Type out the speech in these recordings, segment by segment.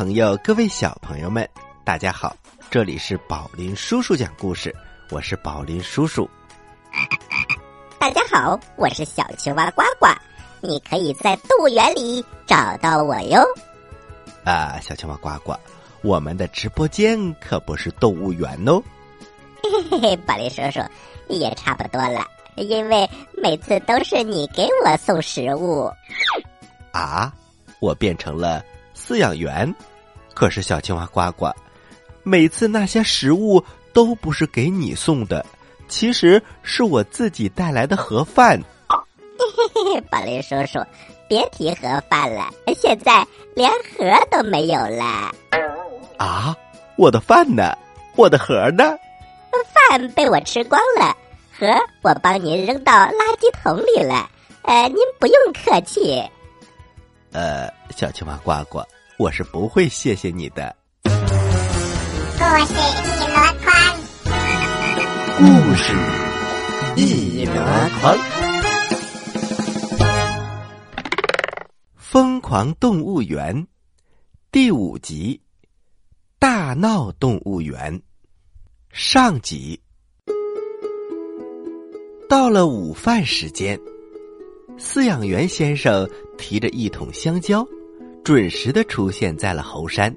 朋友，各位小朋友们，大家好！这里是宝林叔叔讲故事，我是宝林叔叔。大家好，我是小青蛙呱呱，你可以在动物园里找到我哟。啊，小青蛙呱呱，我们的直播间可不是动物园哦。嘿嘿嘿，宝林叔叔也差不多了，因为每次都是你给我送食物。啊，我变成了饲养员，可是小青蛙呱呱，每次那些食物都不是给你送的，其实是我自己带来的盒饭。嘿嘿嘿，宝林叔叔，别提盒饭了，现在连盒都没有了。啊，我的饭呢？我的盒呢？饭被我吃光了，盒我帮您扔到垃圾桶里了。呃，您不用客气。呃，小青蛙呱呱，我是不会谢谢你的。故事一箩筐，故事一箩筐，疯狂动物园第五集，大闹动物园上集。到了午饭时间，饲养员先生提着一桶香蕉，准时的出现在了猴山。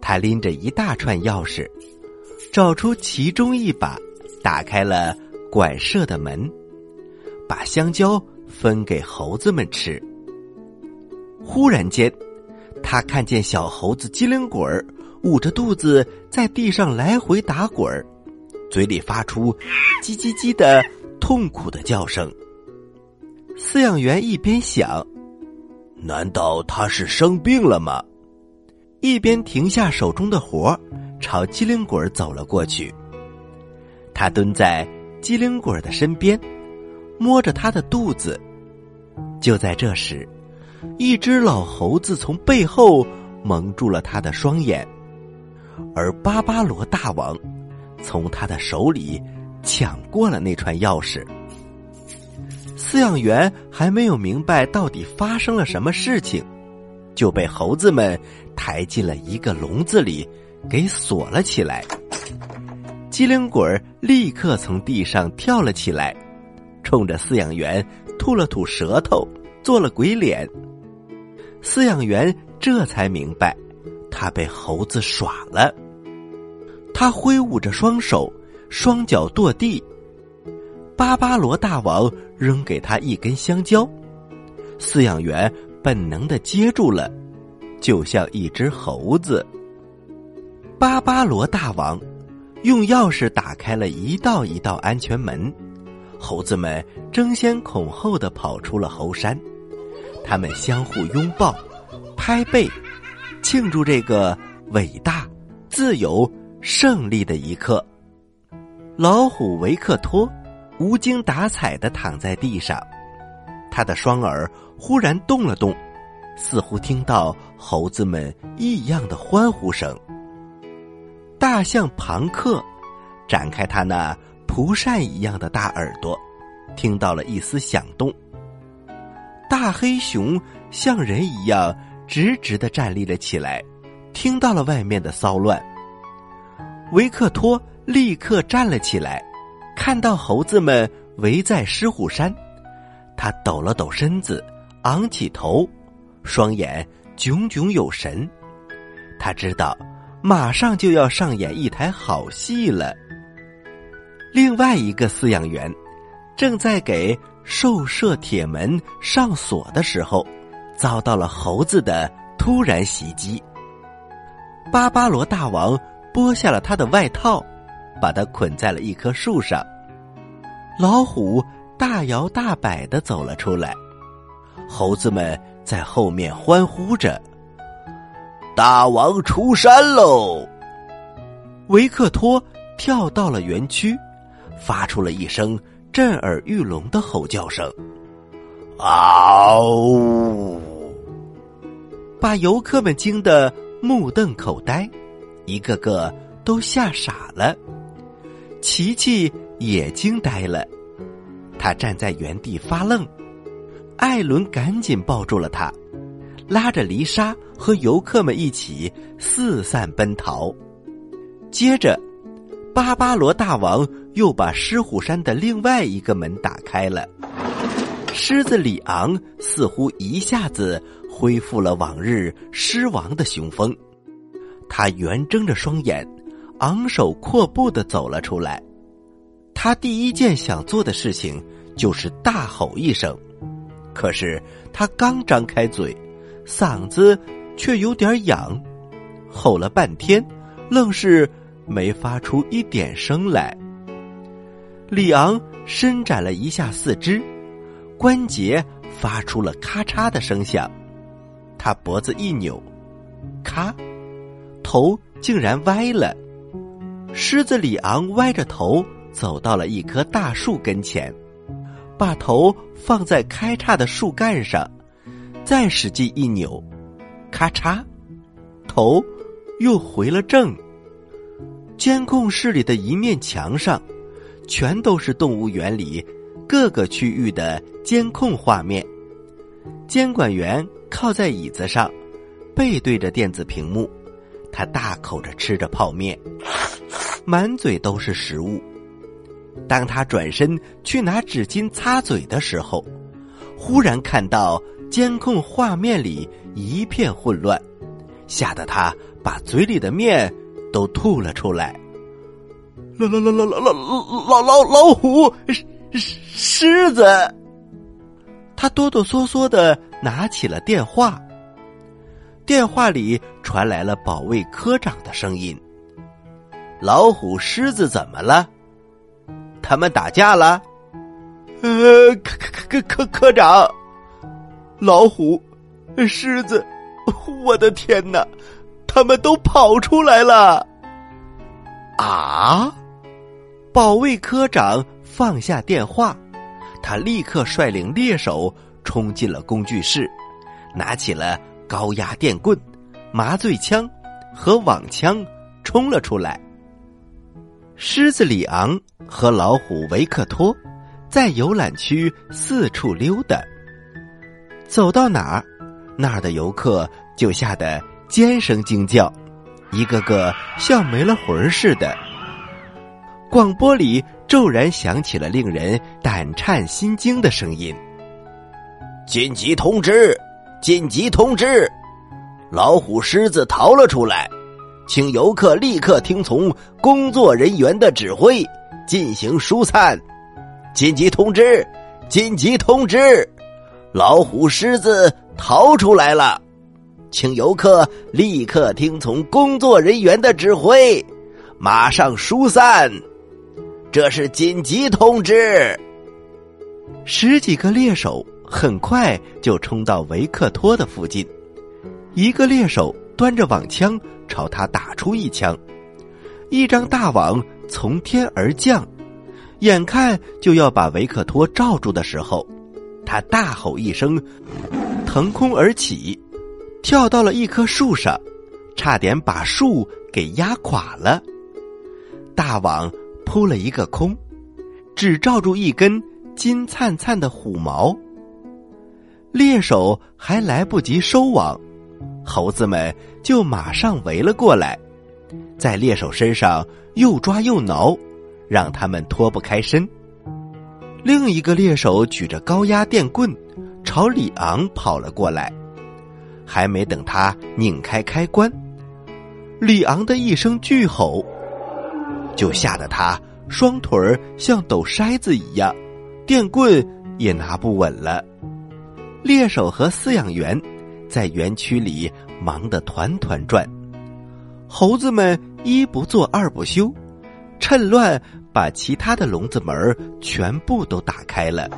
他拎着一大串钥匙，找出其中一把，打开了馆舍的门，把香蕉分给猴子们吃。忽然间，他看见小猴子机灵鬼儿捂着肚子在地上来回打滚儿，嘴里发出“叽叽叽”的痛苦的叫声。饲养员一边想：“难道他是生病了吗？”一边停下手中的活儿，朝机灵鬼走了过去。他蹲在机灵鬼的身边，摸着他的肚子。就在这时，一只老猴子从背后蒙住了他的双眼，而巴巴罗大王从他的手里抢过了那串钥匙。饲养员还没有明白到底发生了什么事情。就被猴子们抬进了一个笼子里，给锁了起来。机灵鬼立刻从地上跳了起来，冲着饲养员吐了吐舌头，做了鬼脸。饲养员这才明白，他被猴子耍了。他挥舞着双手，双脚跺地。巴巴罗大王扔给他一根香蕉，饲养员。本能的接住了，就像一只猴子。巴巴罗大王用钥匙打开了一道一道安全门，猴子们争先恐后的跑出了猴山，他们相互拥抱、拍背，庆祝这个伟大、自由、胜利的一刻。老虎维克托无精打采的躺在地上。他的双耳忽然动了动，似乎听到猴子们异样的欢呼声。大象庞克展开他那蒲扇一样的大耳朵，听到了一丝响动。大黑熊像人一样直直的站立了起来，听到了外面的骚乱。维克托立刻站了起来，看到猴子们围在狮虎山。他抖了抖身子，昂起头，双眼炯炯有神。他知道，马上就要上演一台好戏了。另外一个饲养员正在给兽舍铁门上锁的时候，遭到了猴子的突然袭击。巴巴罗大王剥下了他的外套，把他捆在了一棵树上。老虎。大摇大摆的走了出来，猴子们在后面欢呼着：“大王出山喽！”维克托跳到了园区，发出了一声震耳欲聋的吼叫声：“嗷！”把游客们惊得目瞪口呆，一个个都吓傻了。琪琪也惊呆了。他站在原地发愣，艾伦赶紧抱住了他，拉着黎莎和游客们一起四散奔逃。接着，巴巴罗大王又把狮虎山的另外一个门打开了。狮子里昂似乎一下子恢复了往日狮王的雄风，他圆睁着双眼，昂首阔步的走了出来。他第一件想做的事情就是大吼一声，可是他刚张开嘴，嗓子却有点痒，吼了半天，愣是没发出一点声来。里昂伸展了一下四肢。关节发出了咔嚓的声响，他脖子一扭，咔，头竟然歪了。狮子里昂歪着头走到了一棵大树跟前，把头放在开叉的树干上，再使劲一扭，咔嚓，头又回了正。监控室里的一面墙上，全都是动物园里。各个区域的监控画面，监管员靠在椅子上，背对着电子屏幕，他大口着吃着泡面，满嘴都是食物。当他转身去拿纸巾擦嘴的时候，忽然看到监控画面里一片混乱，吓得他把嘴里的面都吐了出来。老老老老老老老老老虎！狮子，他哆哆嗦嗦的拿起了电话。电话里传来了保卫科长的声音：“老虎、狮子怎么了？他们打架了？”呃，科科科科科长，老虎、狮子，我的天哪，他们都跑出来了！啊！保卫科长。放下电话，他立刻率领猎手冲进了工具室，拿起了高压电棍、麻醉枪和网枪，冲了出来。狮子里昂和老虎维克托在游览区四处溜达，走到哪儿，那儿的游客就吓得尖声惊叫，一个个像没了魂似的。广播里。骤然响起了令人胆颤心惊的声音：“紧急通知！紧急通知！老虎、狮子逃了出来，请游客立刻听从工作人员的指挥进行疏散。紧急通知！紧急通知！老虎、狮子逃出来了，请游客立刻听从工作人员的指挥，马上疏散。”这是紧急通知！十几个猎手很快就冲到维克托的附近，一个猎手端着网枪朝他打出一枪，一张大网从天而降，眼看就要把维克托罩住的时候，他大吼一声，腾空而起，跳到了一棵树上，差点把树给压垮了，大网。扑了一个空，只罩住一根金灿灿的虎毛。猎手还来不及收网，猴子们就马上围了过来，在猎手身上又抓又挠，让他们脱不开身。另一个猎手举着高压电棍朝里昂跑了过来，还没等他拧开开关，里昂的一声巨吼。就吓得他双腿儿像抖筛子一样，电棍也拿不稳了。猎手和饲养员在园区里忙得团团转，猴子们一不做二不休，趁乱把其他的笼子门全部都打开了，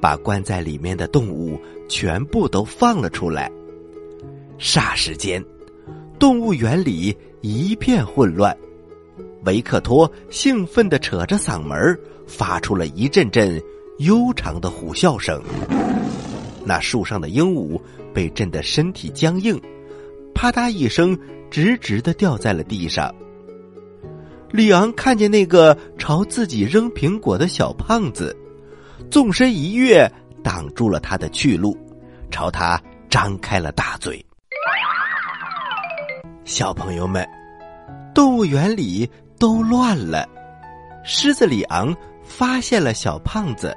把关在里面的动物全部都放了出来。霎时间。动物园里一片混乱，维克托兴奋的扯着嗓门发出了一阵阵悠长的虎啸声。那树上的鹦鹉被震得身体僵硬，啪嗒一声，直直的掉在了地上。里昂看见那个朝自己扔苹果的小胖子，纵身一跃，挡住了他的去路，朝他张开了大嘴。小朋友们，动物园里都乱了。狮子里昂发现了小胖子，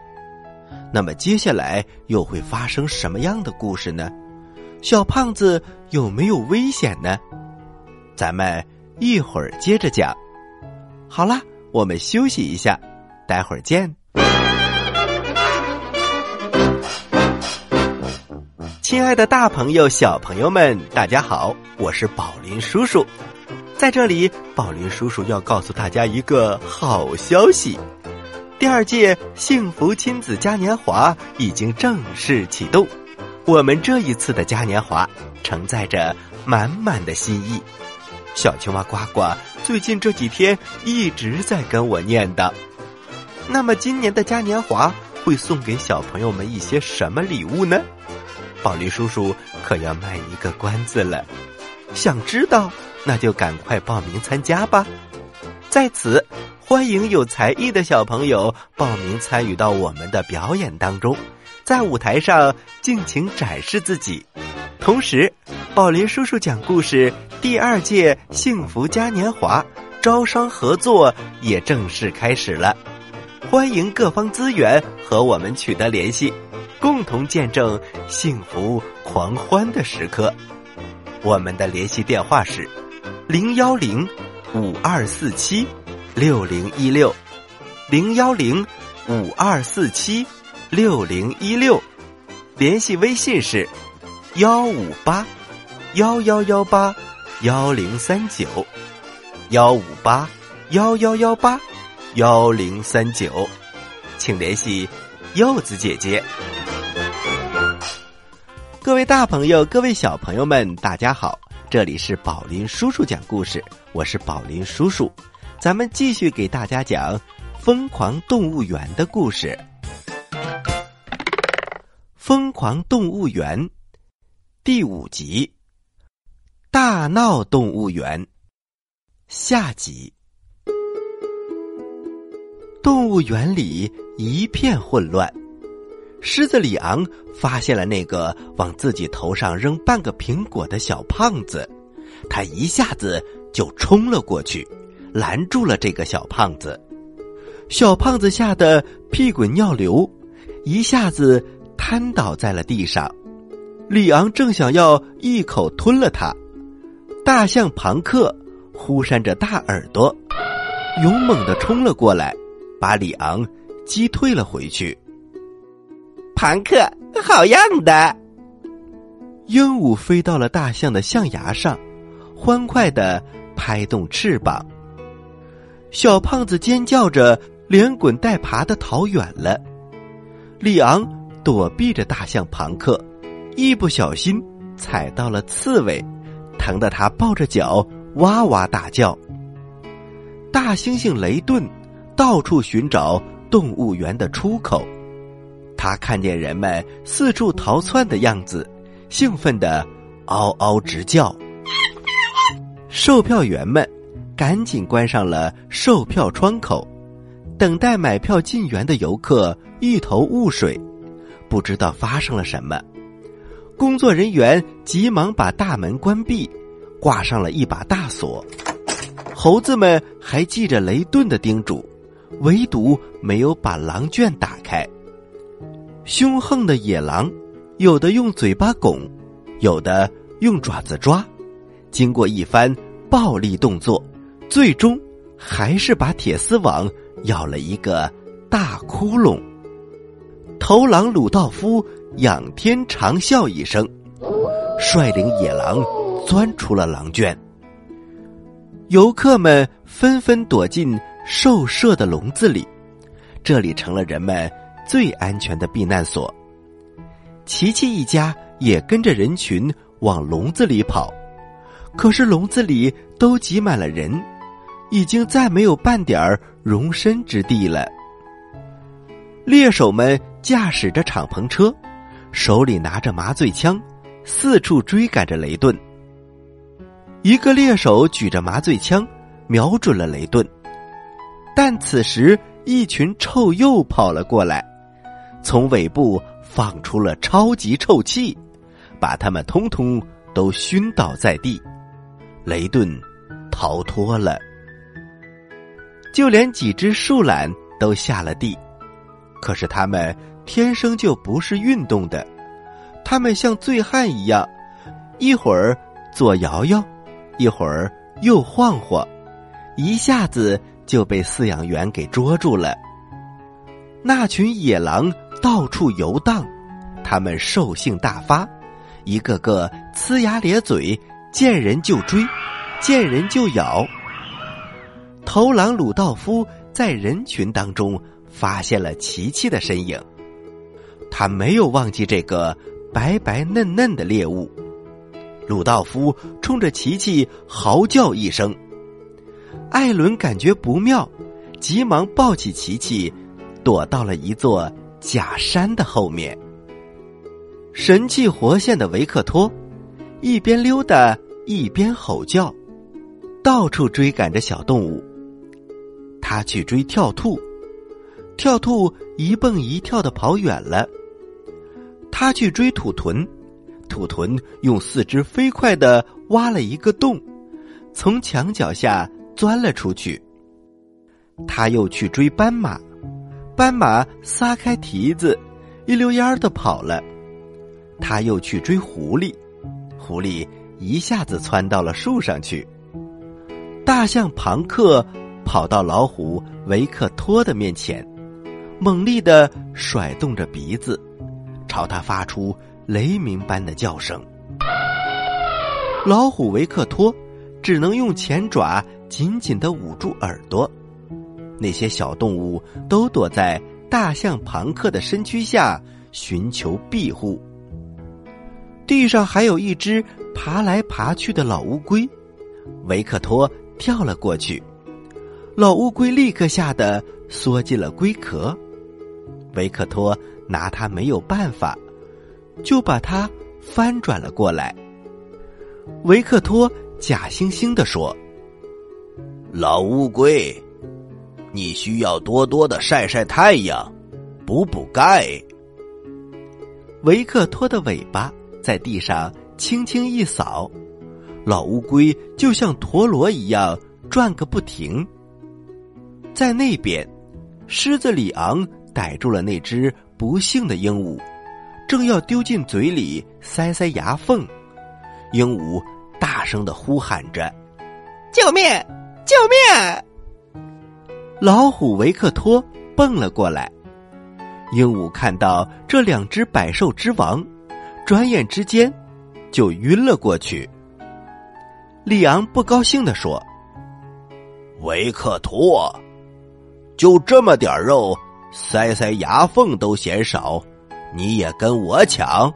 那么接下来又会发生什么样的故事呢？小胖子有没有危险呢？咱们一会儿接着讲。好了，我们休息一下，待会儿见。亲爱的，大朋友、小朋友们，大家好，我是宝林叔叔。在这里，宝林叔叔要告诉大家一个好消息：第二届幸福亲子嘉年华已经正式启动。我们这一次的嘉年华承载着满满的心意。小青蛙呱呱最近这几天一直在跟我念叨。那么，今年的嘉年华会送给小朋友们一些什么礼物呢？宝林叔叔可要卖一个关子了。想知道？那就赶快报名参加吧！在此，欢迎有才艺的小朋友报名参与到我们的表演当中，在舞台上尽情展示自己。同时，宝林叔叔讲故事第二届幸福嘉年华招商合作也正式开始了，欢迎各方资源和我们取得联系，共同见证幸福狂欢的时刻。我们的联系电话是。零幺零五二四七六零一六，零幺零五二四七六零一六，联系微信是幺五八幺幺幺八幺零三九幺五八幺幺幺八幺零三九，请联系柚子姐姐。各位大朋友，各位小朋友们，大家好。这里是宝林叔叔讲故事，我是宝林叔叔，咱们继续给大家讲《疯狂动物园》的故事，《疯狂动物园》第五集《大闹动物园》下集。动物园里一片混乱。狮子里昂发现了那个往自己头上扔半个苹果的小胖子，他一下子就冲了过去，拦住了这个小胖子。小胖子吓得屁滚尿流，一下子瘫倒在了地上。里昂正想要一口吞了他，大象庞克忽扇着大耳朵，勇猛的冲了过来，把里昂击退了回去。庞克，好样的！鹦鹉飞到了大象的象牙上，欢快的拍动翅膀。小胖子尖叫着，连滚带爬的逃远了。里昂躲避着大象庞克，一不小心踩到了刺猬，疼得他抱着脚哇哇大叫。大猩猩雷顿到处寻找动物园的出口。他看见人们四处逃窜的样子，兴奋的嗷嗷直叫。售票员们赶紧关上了售票窗口，等待买票进园的游客一头雾水，不知道发生了什么。工作人员急忙把大门关闭，挂上了一把大锁。猴子们还记着雷顿的叮嘱，唯独没有把狼圈打开。凶横的野狼，有的用嘴巴拱，有的用爪子抓。经过一番暴力动作，最终还是把铁丝网咬了一个大窟窿。头狼鲁道夫仰天长啸一声，率领野狼钻出了狼圈。游客们纷纷躲进兽舍的笼子里，这里成了人们。最安全的避难所。琪琪一家也跟着人群往笼子里跑，可是笼子里都挤满了人，已经再没有半点儿容身之地了。猎手们驾驶着敞篷车，手里拿着麻醉枪，四处追赶着雷顿。一个猎手举着麻醉枪，瞄准了雷顿，但此时一群臭鼬跑了过来。从尾部放出了超级臭气，把他们通通都熏倒在地。雷顿逃脱了，就连几只树懒都下了地。可是他们天生就不是运动的，他们像醉汉一样，一会儿左摇摇，一会儿又晃晃，一下子就被饲养员给捉住了。那群野狼到处游荡，他们兽性大发，一个个呲牙咧嘴，见人就追，见人就咬。头狼鲁道夫在人群当中。发现了琪琪的身影，他没有忘记这个白白嫩嫩的猎物。鲁道夫冲着琪琪嚎叫一声，艾伦感觉不妙，急忙抱起琪琪，躲到了一座假山的后面。神气活现的维克托一边溜达一边吼叫，到处追赶着小动物。他去追跳兔。跳兔一蹦一跳的跑远了，他去追土豚，土豚用四肢飞快的挖了一个洞，从墙脚下钻了出去。他又去追斑马，斑马撒开蹄子，一溜烟儿的跑了。他又去追狐狸，狐狸一下子窜到了树上去。大象庞克跑到老虎维克托的面前。猛力的甩动着鼻子，朝他发出雷鸣般的叫声。老虎维克托只能用前爪紧紧的捂住耳朵。那些小动物都躲在大象庞克的身躯下寻求庇护。地上还有一只爬来爬去的老乌龟，维克托跳了过去，老乌龟立刻吓得缩进了龟壳。维克托拿它没有办法，就把它翻转了过来。维克托假惺惺的说：“老乌龟，你需要多多的晒晒太阳，补补钙。”维克托的尾巴在地上轻轻一扫，老乌龟就像陀螺一样转个不停。在那边，狮子里昂。逮住了那只不幸的鹦鹉，正要丢进嘴里塞塞牙缝，鹦鹉大声的呼喊着：“救命！救命！”老虎维克托蹦了过来，鹦鹉看到这两只百兽之王，转眼之间就晕了过去。里昂不高兴的说：“维克托，就这么点肉。”塞塞牙缝都嫌少，你也跟我抢？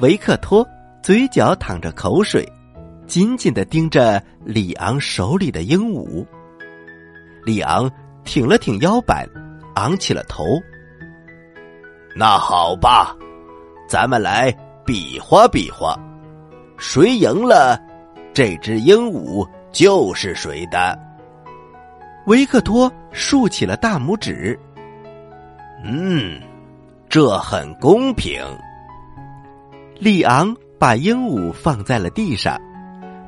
维克托嘴角淌着口水，紧紧的盯着里昂手里的鹦鹉。里昂挺了挺腰板，昂起了头。那好吧，咱们来比划比划，谁赢了，这只鹦鹉就是谁的。维克托竖起了大拇指。嗯，这很公平。里昂把鹦鹉放在了地上，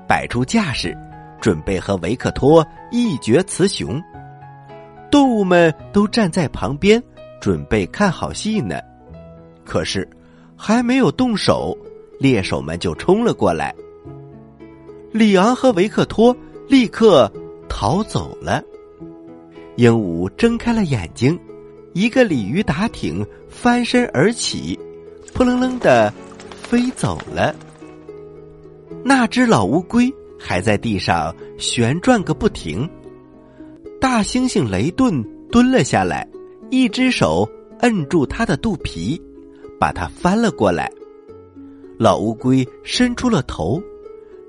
摆出架势，准备和维克托一决雌雄。动物们都站在旁边，准备看好戏呢。可是，还没有动手，猎手们就冲了过来。里昂和维克托立刻逃走了。鹦鹉睁开了眼睛，一个鲤鱼打挺，翻身而起，扑棱棱的飞走了。那只老乌龟还在地上旋转个不停。大猩猩雷顿蹲了下来，一只手摁住它的肚皮，把它翻了过来。老乌龟伸出了头，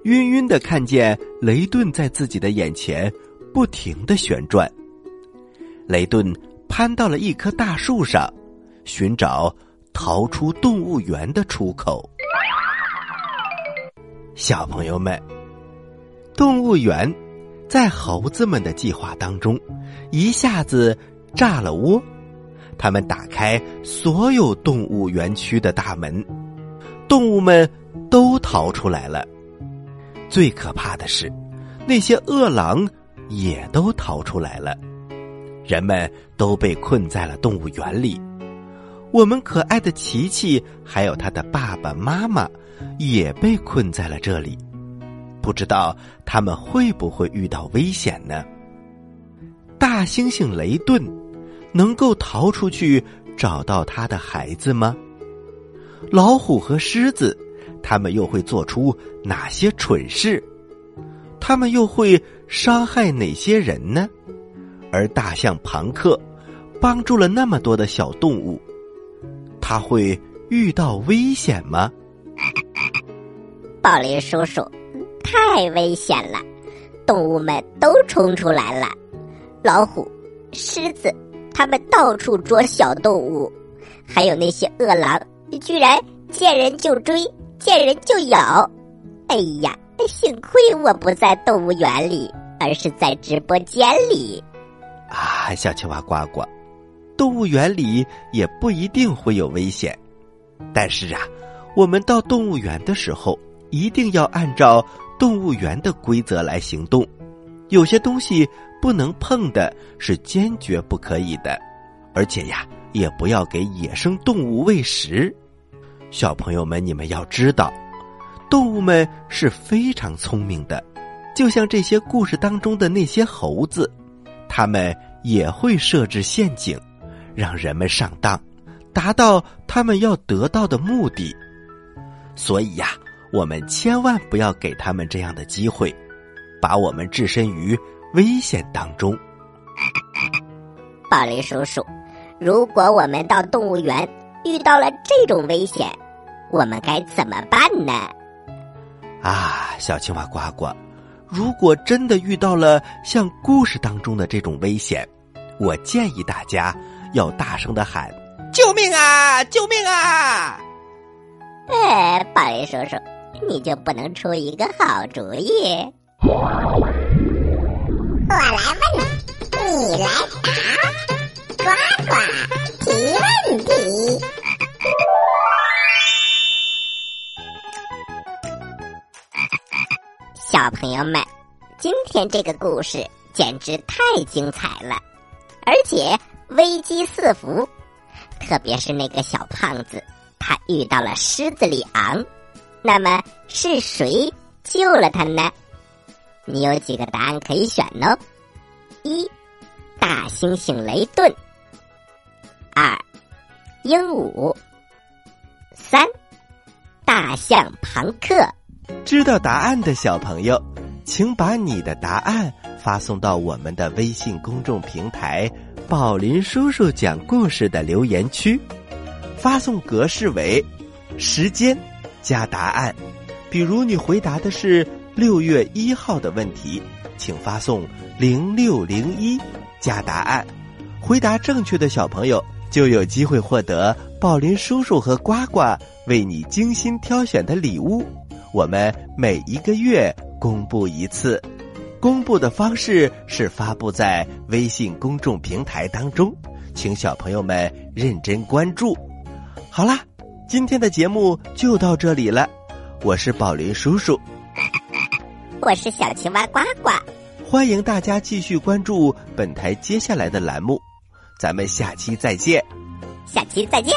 晕晕的看见雷顿在自己的眼前不停的旋转。雷顿攀到了一棵大树上，寻找逃出动物园的出口。小朋友们，动物园在猴子们的计划当中一下子炸了窝。他们打开所有动物园区的大门，动物们都逃出来了。最可怕的是，那些饿狼也都逃出来了。人们都被困在了动物园里。我们可爱的琪琪还有他的爸爸妈妈也被困在了这里。不知道他们会不会遇到危险呢？大猩猩雷顿能够逃出去找到他的孩子吗？老虎和狮子，他们又会做出哪些蠢事？他们又会伤害哪些人呢？而大象庞克帮助了那么多的小动物，他会遇到危险吗？宝林叔叔。太危险了，动物们都冲出来了，老虎、狮子，他们到处捉小动物，还有那些饿狼，居然见人就追，见人就咬。哎呀，幸亏我不在动物园里，而是在直播间里。啊，小青蛙呱呱，动物园里也不一定会有危险，但是啊，我们到动物园的时候，一定要按照。动物园的规则来行动，有些东西不能碰的，是坚决不可以的。而且呀，也不要给野生动物喂食。小朋友们，你们要知道，动物们是非常聪明的，就像这些故事当中的那些猴子，他们也会设置陷阱，让人们上当，达到他们要得到的目的。所以呀。我们千万不要给他们这样的机会，把我们置身于危险当中。宝林叔叔，如果我们到动物园遇到了这种危险，我们该怎么办呢？啊，小青蛙呱呱，如果真的遇到了像故事当中的这种危险，我建议大家要大声的喊：“救命啊！救命啊！”哎，宝林叔叔。你就不能出一个好主意？我来问，你你来答，呱呱提问题。小朋友们，今天这个故事简直太精彩了，而且危机四伏，特别是那个小胖子，他遇到了狮子里昂。那么是谁救了他呢？你有几个答案可以选呢？一，大猩猩雷顿；二，鹦鹉；三，大象庞克。知道答案的小朋友，请把你的答案发送到我们的微信公众平台“宝林叔叔讲故事”的留言区，发送格式为时间。加答案，比如你回答的是六月一号的问题，请发送零六零一加答案。回答正确的小朋友就有机会获得宝林叔叔和呱呱为你精心挑选的礼物。我们每一个月公布一次，公布的方式是发布在微信公众平台当中，请小朋友们认真关注。好啦。今天的节目就到这里了，我是宝林叔叔，我是小青蛙呱呱，欢迎大家继续关注本台接下来的栏目，咱们下期再见，下期再见。